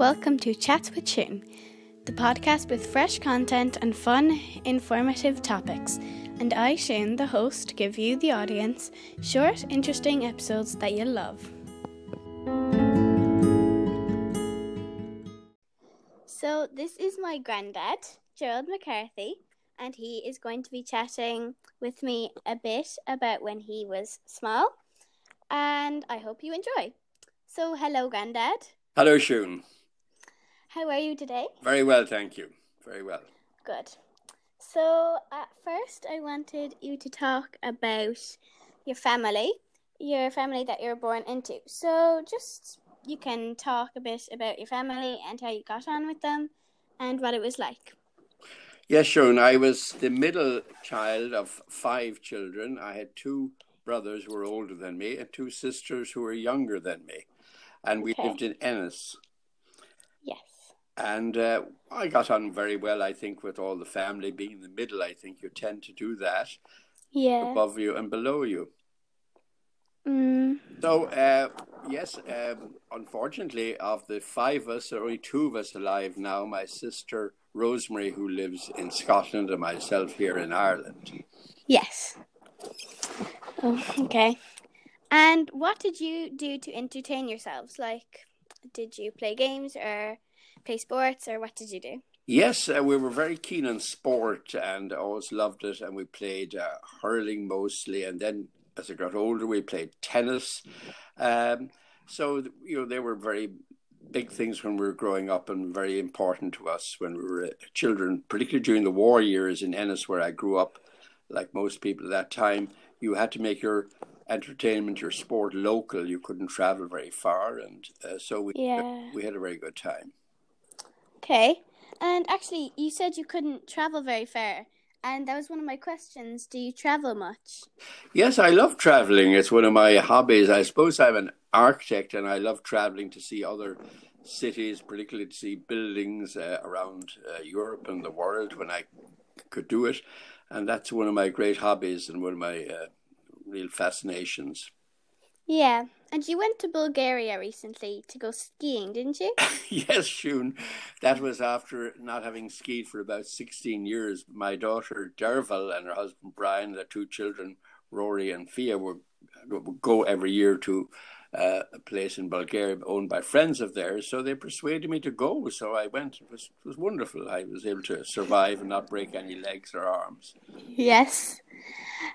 Welcome to Chats with Shun, the podcast with fresh content and fun, informative topics. And I, Shun, the host, give you, the audience, short, interesting episodes that you'll love. So, this is my granddad, Gerald McCarthy, and he is going to be chatting with me a bit about when he was small. And I hope you enjoy. So, hello, granddad. Hello, Shun. How are you today? Very well, thank you. Very well. Good. So, at first, I wanted you to talk about your family, your family that you're born into. So, just you can talk a bit about your family and how you got on with them and what it was like. Yes, Shun. I was the middle child of five children. I had two brothers who were older than me and two sisters who were younger than me. And we Okay. lived in Ennis. And uh, I got on very well, I think, with all the family. Being in the middle, I think you tend to do that Yeah. above you and below you. Mm, So, uh, yes, um, unfortunately, of the five of us, there are only two of us alive now my sister Rosemary, who lives in Scotland, and myself here in Ireland. yes. Oh, okay. And what did you do to entertain yourselves? Like, did you play games or play sports or what did you do? Yes, uh, we were very keen on sport and always loved it, and we played uh, hurling mostly. And then as I got older, we played tennis. Um, so, you know, they were very big things when we were growing up and very important to us when we were uh, children, particularly during the war years in Ennis, where I grew up. Like most people at that time, you had to make your entertainment, your sport local. You couldn't travel very far, and uh, so we Yeah. we had a very good time. Okay. And actually, you said you couldn't travel very far. And that was one of my questions. Do you travel much? Yes, I love traveling. It's one of my hobbies. I suppose I'm an architect and I love traveling to see other cities, particularly to see buildings uh, around uh, Europe and the world when I could do it. And that's one of my great hobbies and one of my uh, real fascinations. Yeah. And you went to Bulgaria recently to go skiing, didn't you? yes, Shun. That was after not having skied for about 16 years. My daughter Derval and her husband Brian, their two children, Rory and Fia, would go every year to uh, a place in Bulgaria owned by friends of theirs. So they persuaded me to go. So I went. It was, it was wonderful. I was able to survive and not break any legs or arms. yes.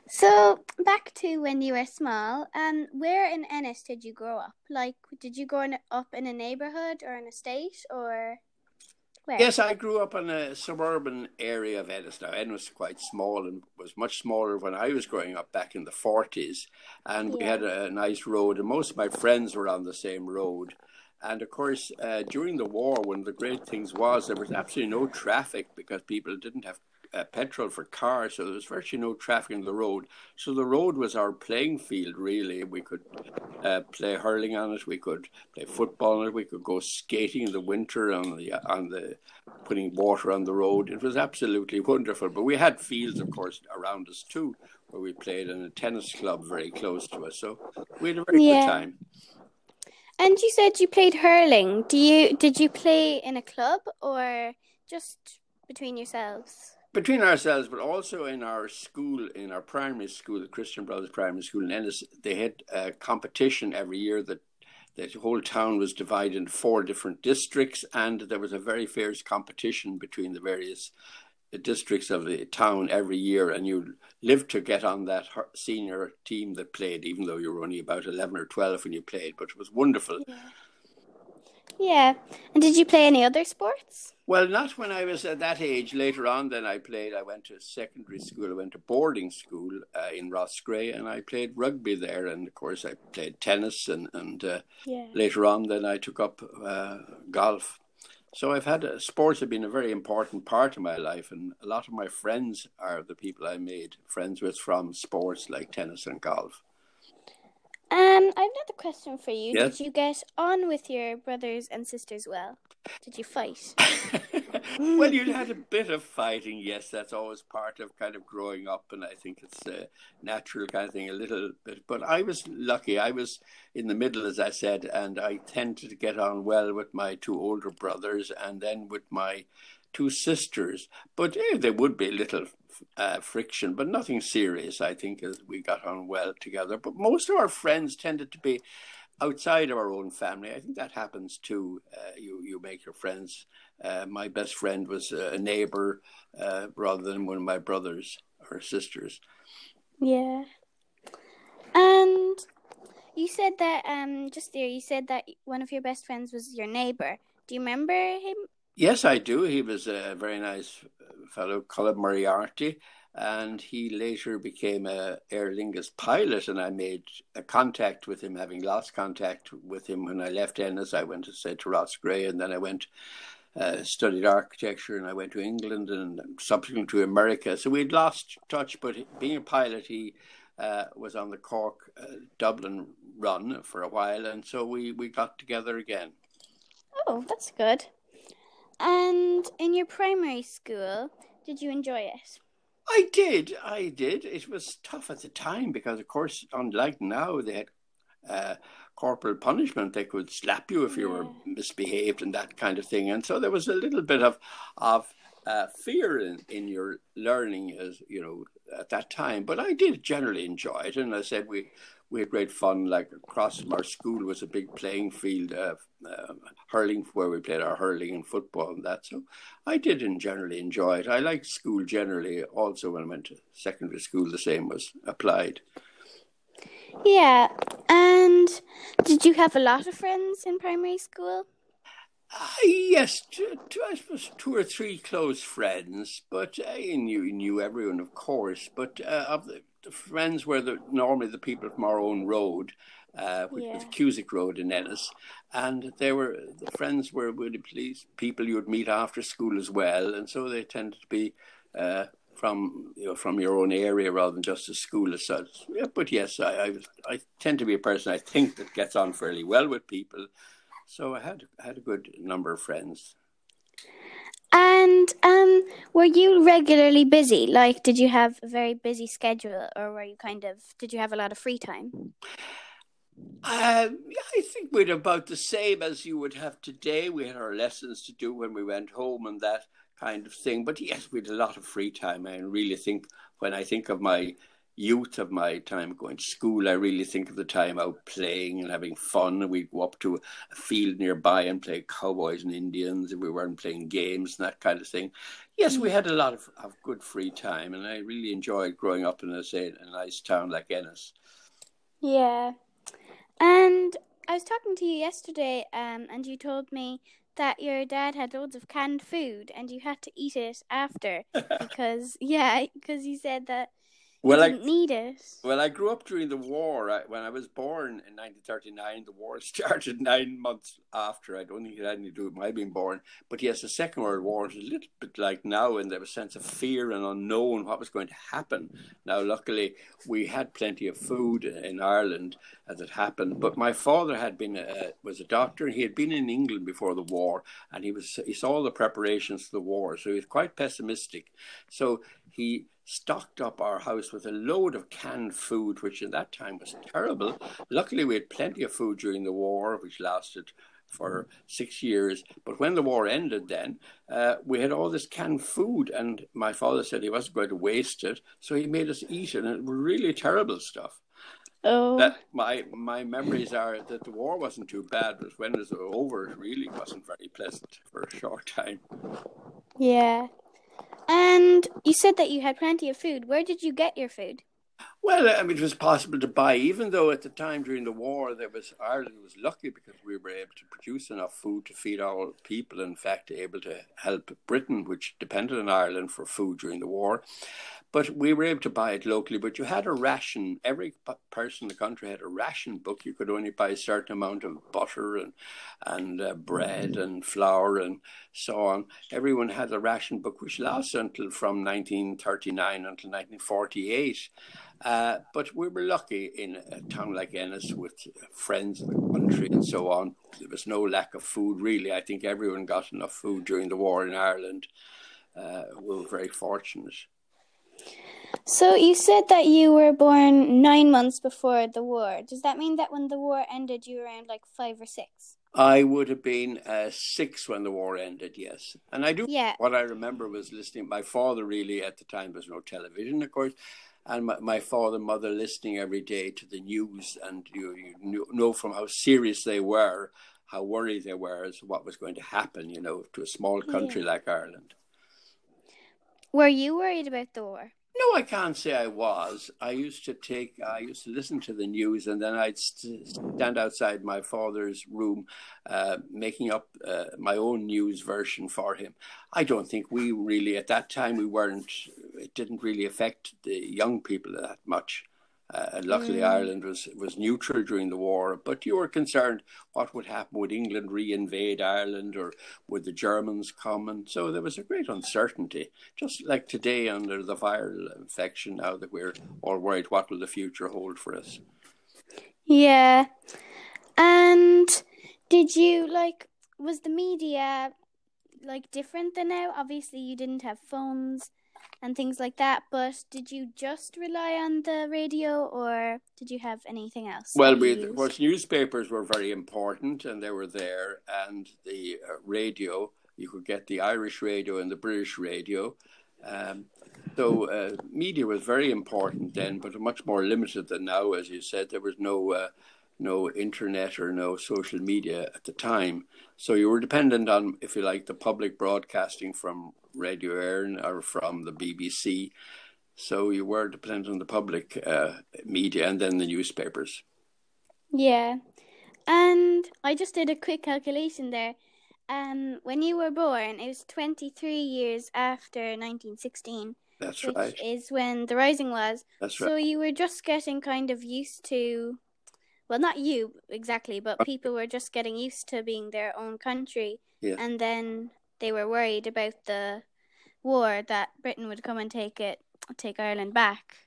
So, back to when you were small, um, where in Ennis did you grow up? Like, did you grow up in a neighborhood or an estate or where? Yes, I grew up in a suburban area of Ennis. Now, Ennis was quite small and was much smaller when I was growing up back in the 40s. And we had a nice road, and most of my friends were on the same road. And of course, uh, during the war, one of the great things was there was absolutely no traffic because people didn't have uh, petrol for cars, so there was virtually no traffic on the road. So the road was our playing field, really. We could uh, play hurling on it, we could play football on it, we could go skating in the winter on the on the putting water on the road. It was absolutely wonderful. But we had fields, of course, around us too, where we played in a tennis club very close to us. So we had a very Yeah. good time. And you said you played hurling. Do you did you play in a club or just between yourselves? Between ourselves, but also in our school, in our primary school, the Christian Brothers Primary School in Ennis, they had a competition every year that the whole town was divided into four different districts, and there was a very fierce competition between the various districts of the town every year, and you lived to get on that senior team that played, even though you were only about eleven or twelve when you played. But it was wonderful. Yeah. And did you play any other sports? Well, not when I was at that age. Later on, then I played. I went to secondary school. I went to boarding school uh, in Roscrea, and I played rugby there. And of course, I played tennis. And and uh, Yeah. later on, then I took up uh, golf. So I've had uh, sports have been a very important part of my life, and a lot of my friends are the people I made friends with from sports like tennis and golf. Um, I have another question for you. Yes. Did you get on with your brothers and sisters well? Did you fight? well, you had a bit of fighting, yes. That's always part of kind of growing up, and I think it's a natural kind of thing, a little bit. But I was lucky. I was in the middle, as I said, and I tended to get on well with my two older brothers, and then with my two sisters. But eh, there would be a little uh, friction, but nothing serious. I think as we got on well together. But most of our friends tended to be outside of our own family. I think that happens too. Uh, you you make your friends. Uh, my best friend was a neighbor uh, rather than one of my brothers or sisters. Yeah, and you said that um just there. You said that one of your best friends was your neighbor. Do you remember him? Yes, I do. He was a very nice fellow, Colin Moriarty and he later became a Aer Lingus pilot, and I made a contact with him, having lost contact with him when I left Ennis. I went to say to Roscrea, and then I went uh, studied architecture, and I went to England and subsequently to America. So we'd lost touch, but being a pilot, he uh, was on the Cork uh, Dublin run for a while, and so we we got together again. Oh, that's good. And in your primary school, did you enjoy it? I did, I did. It was tough at the time because, of course, unlike now, they had uh, corporal punishment. They could slap you if you were misbehaved and that kind of thing. And so there was a little bit of of uh, fear in, in your learning, as you know, at that time. But I did generally enjoy it, and I said we we had great fun. Like across from our school was a big playing field, uh, uh, hurling where we played our hurling and football and that. So I did and generally enjoy it. I liked school generally. Also, when I went to secondary school, the same was applied. Yeah, and did you have a lot of friends in primary school? Uh, yes, two, two, I suppose two or three close friends, but I knew knew everyone, of course. But uh, of the friends were the normally the people from our own road, uh, which yeah. was Cusack Road in Ennis, and they were the friends were really police people you would meet after school as well, and so they tended to be uh, from you know from your own area rather than just a school as such. Yeah, but yes, I, I, I tend to be a person I think that gets on fairly well with people, so I had had a good number of friends. And um, were you regularly busy? Like, did you have a very busy schedule, or were you kind of did you have a lot of free time? Uh, I think we'd about the same as you would have today. We had our lessons to do when we went home and that kind of thing. But yes, we had a lot of free time. I really think when I think of my youth of my time going to school, I really think of the time out playing and having fun. We'd go up to a field nearby and play cowboys and Indians if we weren't playing games and that kind of thing. Yes, we had a lot of, of good free time, and I really enjoyed growing up in a, say, a nice town like Ennis. Yeah. And I was talking to you yesterday, um, and you told me that your dad had loads of canned food and you had to eat it after because yeah because you said that well, I need it. Well, I grew up during the war. I, when I was born in 1939, the war started nine months after. I don't think it had anything to do with my being born. But yes, the Second World War was a little bit like now, and there was a sense of fear and unknown what was going to happen. Now, luckily, we had plenty of food in Ireland as it happened. But my father had been a, was a doctor. He had been in England before the war, and he was he saw the preparations for the war, so he was quite pessimistic. So he stocked up our house with a load of canned food, which in that time was terrible. Luckily, we had plenty of food during the war, which lasted for six years. But when the war ended, then uh, we had all this canned food, and my father said he wasn't going to waste it, so he made us eat it, and it was really terrible stuff. Oh. That my my memories are that the war wasn't too bad, but when it was over, it really wasn't very pleasant for a short time. Yeah. And you said that you had plenty of food. Where did you get your food? Well, I mean, it was possible to buy, even though at the time during the war, there was Ireland was lucky because we were able to produce enough food to feed our people. In fact, able to help Britain, which depended on Ireland for food during the war. But we were able to buy it locally. But you had a ration. Every person in the country had a ration book. You could only buy a certain amount of butter and and uh, bread and flour and so on. Everyone had a ration book which lasted until from 1939 until 1948. Uh, but we were lucky in a town like Ennis with friends in the country and so on. There was no lack of food, really. I think everyone got enough food during the war in Ireland. Uh, we were very fortunate. So you said that you were born nine months before the war. Does that mean that when the war ended, you were around like five or six? I would have been uh, six when the war ended, yes. And I do. Yeah. What I remember was listening. My father really, at the time, there was no television, of course, and my, my father and mother listening every day to the news, and you, you know from how serious they were, how worried they were as to what was going to happen, you know, to a small country yeah. like Ireland. Were you worried about the war? No, I can't say I was. I used to take, I used to listen to the news, and then I'd st- stand outside my father's room, uh, making up uh, my own news version for him. I don't think we really, at that time, we weren't. It didn't really affect the young people that much. Uh, luckily, mm. Ireland was, was neutral during the war, but you were concerned what would happen. Would England re-invade Ireland or would the Germans come? And so there was a great uncertainty, just like today under the viral infection, now that we're all worried what will the future hold for us. Yeah. And did you, like, was the media, like, different than now? Obviously, you didn't have phones and things like that. But did you just rely on the radio, or did you have anything else? Well, we of course newspapers were very important, and they were there, and the uh, radio. You could get the Irish radio and the British radio. Um, so uh, media was very important then, but much more limited than now. As you said, there was no uh, no internet or no social media at the time. So you were dependent on, if you like, the public broadcasting from Radio Éireann or from the BBC. So you were dependent on the public uh, media and then the newspapers. Yeah. And I just did a quick calculation there. Um, when you were born, it was 23 years after 1916. That's which right. is when the Rising was. That's right. So you were just getting kind of used to well, not you exactly, but people were just getting used to being their own country. Yeah. And then they were worried about the war that Britain would come and take it, take Ireland back.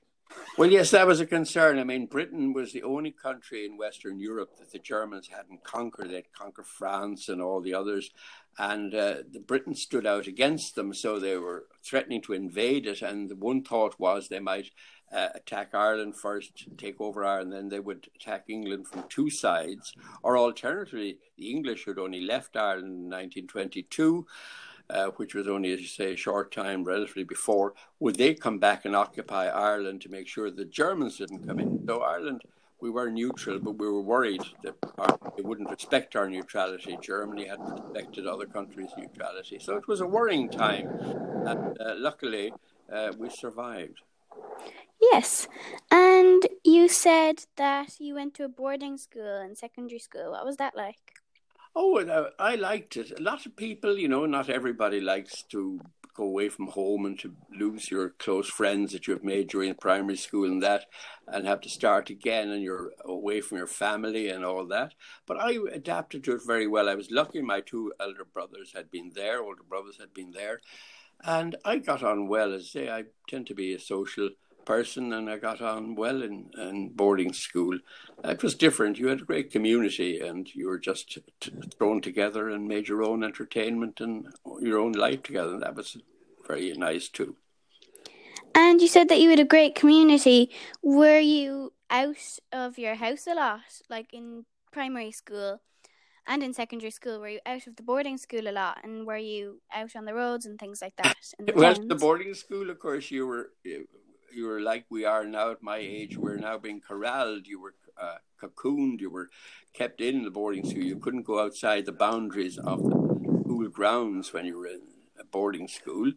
Well, yes, that was a concern. I mean, Britain was the only country in Western Europe that the Germans hadn't conquered. They'd conquered France and all the others, and uh, the Britain stood out against them. So they were threatening to invade it. And the one thought was they might uh, attack Ireland first, take over Ireland, then they would attack England from two sides. Or alternatively, the English had only left Ireland in 1922. Uh, which was only, as you say, a short time relatively before, would they come back and occupy Ireland to make sure the Germans didn't come in? So Ireland, we were neutral, but we were worried that our, they wouldn't respect our neutrality. Germany hadn't respected other countries' neutrality. So it was a worrying time. And uh, luckily, uh, we survived. Yes. And you said that you went to a boarding school and secondary school. What was that like? Oh, uh, I liked it. A lot of people, you know, not everybody likes to go away from home and to lose your close friends that you've made during primary school and that, and have to start again and you're away from your family and all that. But I adapted to it very well. I was lucky my two elder brothers had been there, older brothers had been there, and I got on well. As I say, I tend to be a social person and I got on well in, in boarding school. It was different. You had a great community and you were just t- thrown together and made your own entertainment and your own life together. And that was very nice too. And you said that you had a great community. Were you out of your house a lot, like in primary school? and in secondary school, were you out of the boarding school a lot, and were you out on the roads and things like that? Well, towns? the boarding school, of course, you were you were like we are now at my age. We're now being corralled. You were uh, cocooned. You were kept in the boarding school. You couldn't go outside the boundaries of the school grounds when you were in a boarding school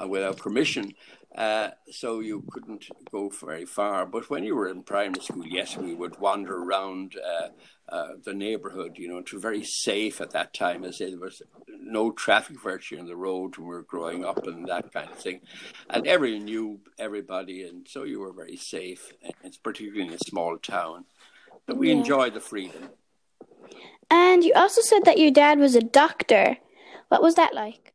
uh, without permission. Uh, so you couldn't go very far. But when you were in primary school, yes, we would wander around uh, uh, the neighbourhood. You know, it was very safe at that time. As there was no traffic virtually on the road when we were growing up and that kind of thing, and everyone knew everybody, and so you were very safe. It's particularly in a small town, but we yeah. enjoyed the freedom. And you also said that your dad was a doctor. What was that like?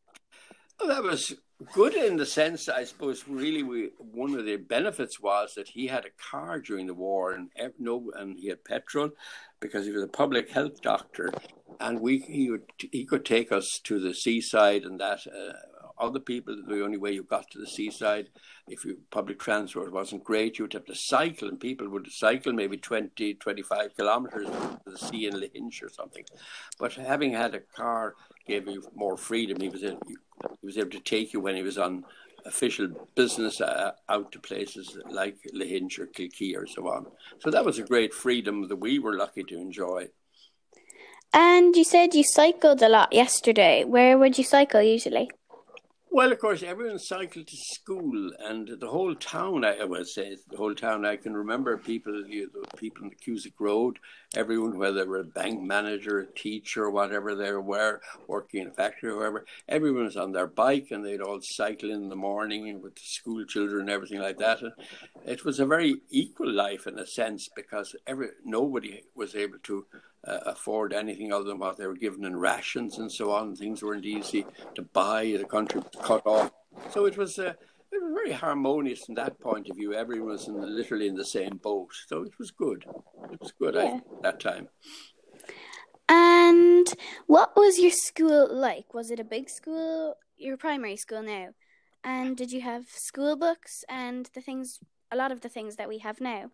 Well, that was good in the sense, I suppose. Really, we one of the benefits was that he had a car during the war, and no, and he had petrol because he was a public health doctor, and we he would he could take us to the seaside and that. Uh, other people, the only way you got to the seaside, if you public transport wasn't great, you would have to cycle, and people would cycle maybe 20, 25 kilometres to the sea in Lahinch or something. But having had a car gave you more freedom. He was able, he was able to take you when he was on official business uh, out to places like Lahinch or Kilkee or so on. So that was a great freedom that we were lucky to enjoy. And you said you cycled a lot yesterday. Where would you cycle usually? Well, of course, everyone cycled to school, and the whole town. I would say the whole town. I can remember people, you know, people on the Cusack Road. Everyone, whether they were a bank manager, a teacher, whatever they were, working in a factory, or whatever, everyone was on their bike, and they'd all cycle in the morning with the school children and everything like that. And it was a very equal life in a sense because every nobody was able to uh, afford anything other than what they were given in rations and so on. Things weren't easy to buy. The country was cut off, so it was. Uh, it was very harmonious from that point of view. Everyone was in, literally in the same boat, so it was good. It was good yeah. I, that time. And what was your school like? Was it a big school? Your primary school now, and did you have school books and the things? A lot of the things that we have now.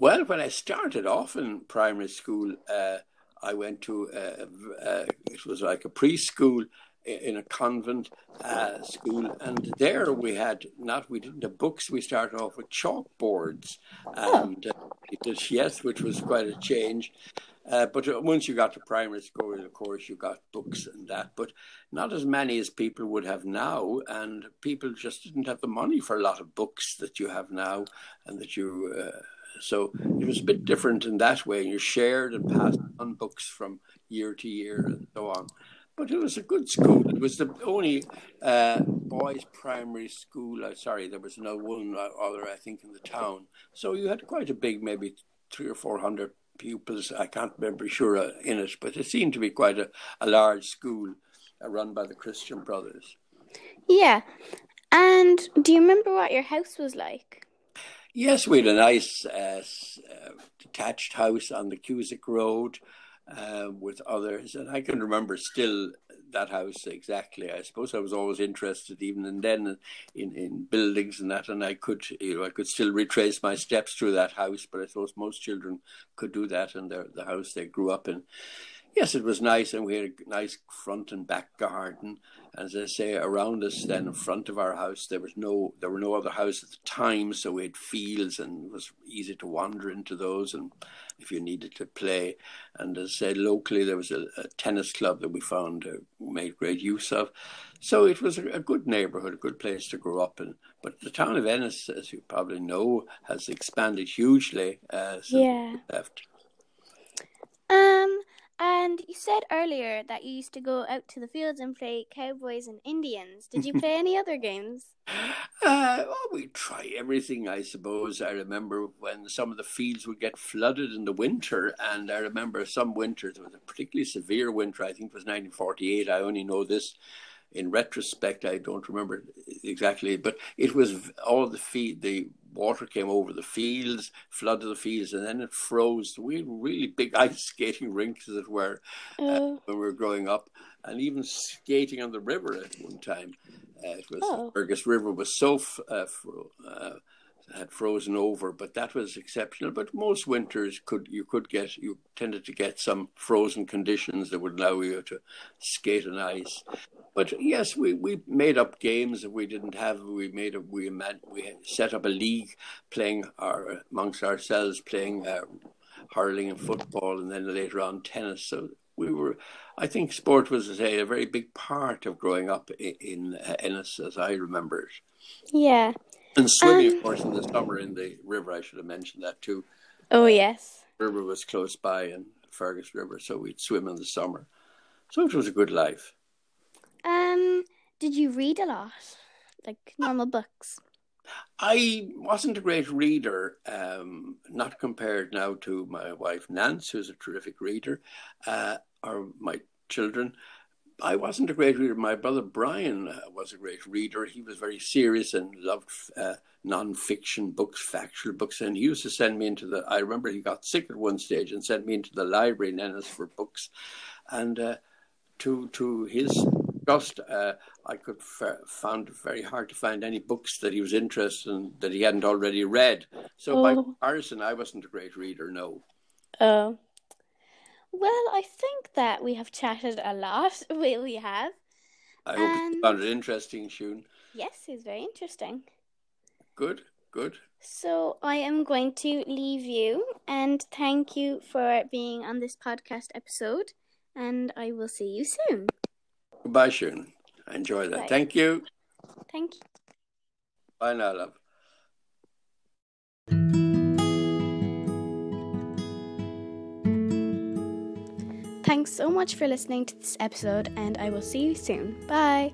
Well, when I started off in primary school, uh, I went to uh, uh, it was like a preschool in a convent uh, school, and there we had not we didn't have books. We started off with chalkboards, and uh, it was yes, which was quite a change. Uh, but once you got to primary school, of course, you got books and that, but not as many as people would have now. And people just didn't have the money for a lot of books that you have now and that you uh, so it was a bit different in that way. You shared and passed on books from year to year and so on. But it was a good school. It was the only uh, boys' primary school. Uh, sorry, there was no one other, I think, in the town. So you had quite a big, maybe three or four hundred pupils. I can't remember sure uh, in it, but it seemed to be quite a, a large school uh, run by the Christian Brothers. Yeah. And do you remember what your house was like? Yes, we had a nice uh, uh, detached house on the Cusack Road uh, with others, and I can remember still that house exactly. I suppose I was always interested, even then, in, in buildings and that, and I could, you know, I could still retrace my steps through that house. But I suppose most children could do that in the house they grew up in. Yes, it was nice, and we had a nice front and back garden. As I say, around us, then in front of our house, there was no, there were no other houses at the time, so we had fields, and it was easy to wander into those, and if you needed to play. And as I say, locally there was a, a tennis club that we found uh, made great use of. So it was a, a, good neighbourhood, a good place to grow up in. But the town of Ennis, as you probably know, has expanded hugely uh, since yeah. left. Um, and you said earlier that you used to go out to the fields and play cowboys and Indians. Did you play any other games? Uh, well, we try everything, I suppose. I remember when some of the fields would get flooded in the winter, and I remember some winters, it was a particularly severe winter, I think it was 1948. I only know this in retrospect, I don't remember exactly, but it was all the feed, the water came over the fields, flooded the fields, and then it froze. We had really big ice skating rinks, as it were, uh, oh. when we were growing up, and even skating on the river at one time. Uh, it was oh. Fergus River was so f- uh, uh, had frozen over, but that was exceptional. But most winters could you could get you tended to get some frozen conditions that would allow you to skate on ice. But yes, we, we made up games that we didn't have. We made a, we we set up a league playing our amongst ourselves playing uh, hurling and football, and then later on tennis. So we were. I think sport was, say, a very big part of growing up in, in uh, Ennis, as I remember it. Yeah, and swimming, um, of course, in the summer in the river. I should have mentioned that too. Oh yes. The river was close by in Fergus River, so we'd swim in the summer. So it was a good life. Um, did you read a lot, like normal books? I wasn't a great reader, um, not compared now to my wife Nance, who's a terrific reader, uh, or my children I wasn't a great reader. My brother Brian uh, was a great reader. He was very serious and loved uh, non-fiction books, factual books, and he used to send me into the. I remember he got sick at one stage and sent me into the library in Ennis for books, and uh, to to his disgust, uh, I could f- found it very hard to find any books that he was interested in that he hadn't already read. So oh. by comparison, I wasn't a great reader. No. Oh. Well, I think that we have chatted a lot. We we have. I hope and... you um, found it interesting, Shun. Yes, it's very interesting. Good, good. So I am going to leave you and thank you for being on this podcast episode, and I will see you soon. Goodbye, Shun. Enjoy that. Thank you. Thank you. Bye now, love. So much for listening to this episode, and I will see you soon. Bye.